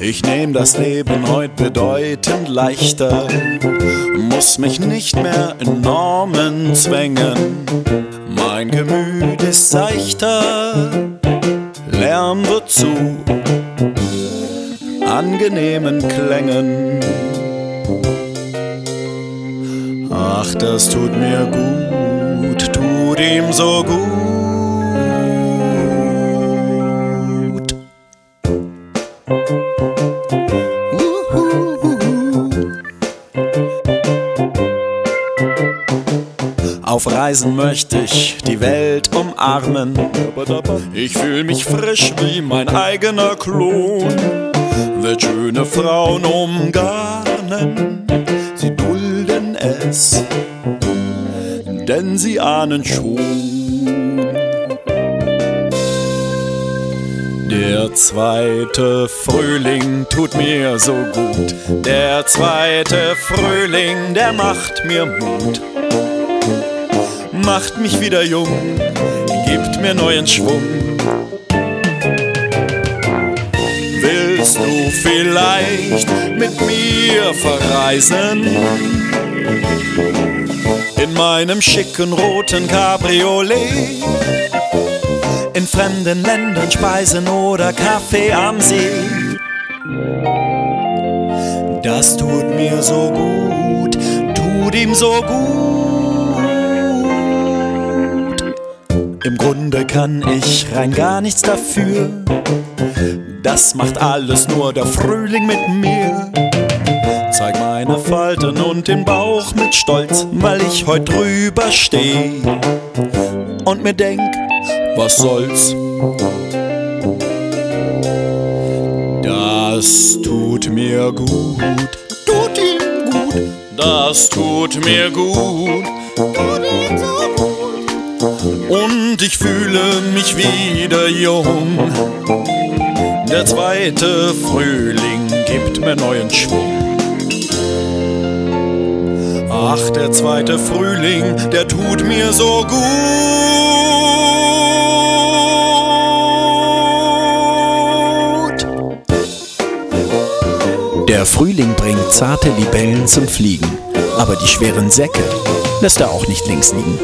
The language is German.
Ich nehm das Leben heut bedeutend leichter, muss mich nicht mehr in Normen zwängen. Mein Gemüt ist seichter, Lärm wird zu angenehmen Klängen. Ach, das tut mir gut, tut ihm so gut. Auf Reisen möchte ich die Welt umarmen. Ich fühl mich frisch wie mein eigener Klon. Will schöne Frauen umgarnen, sie dulden es, denn sie ahnen schon. Der zweite Frühling tut mir so gut. Der zweite Frühling, der macht mir Mut macht mich wieder jung, gibt mir neuen Schwung. Willst du vielleicht mit mir verreisen? In meinem schicken roten Cabriolet? In fremden Ländern speisen oder Kaffee am See? Das tut mir so gut, tut ihm so gut. Im Grunde kann ich rein gar nichts dafür. Das macht alles nur der Frühling mit mir. Zeig meine Falten und den Bauch mit Stolz, weil ich heut drüber steh. Und mir denk, was soll's? Das tut mir gut, tut ihm gut, das tut mir gut, tut ihm so gut und ich fühle mich wieder jung. Der zweite Frühling gibt mir neuen Schwung. Ach, der zweite Frühling, der tut mir so gut. Der Frühling bringt zarte Libellen zum Fliegen, aber die schweren Säcke lässt er auch nicht links liegen.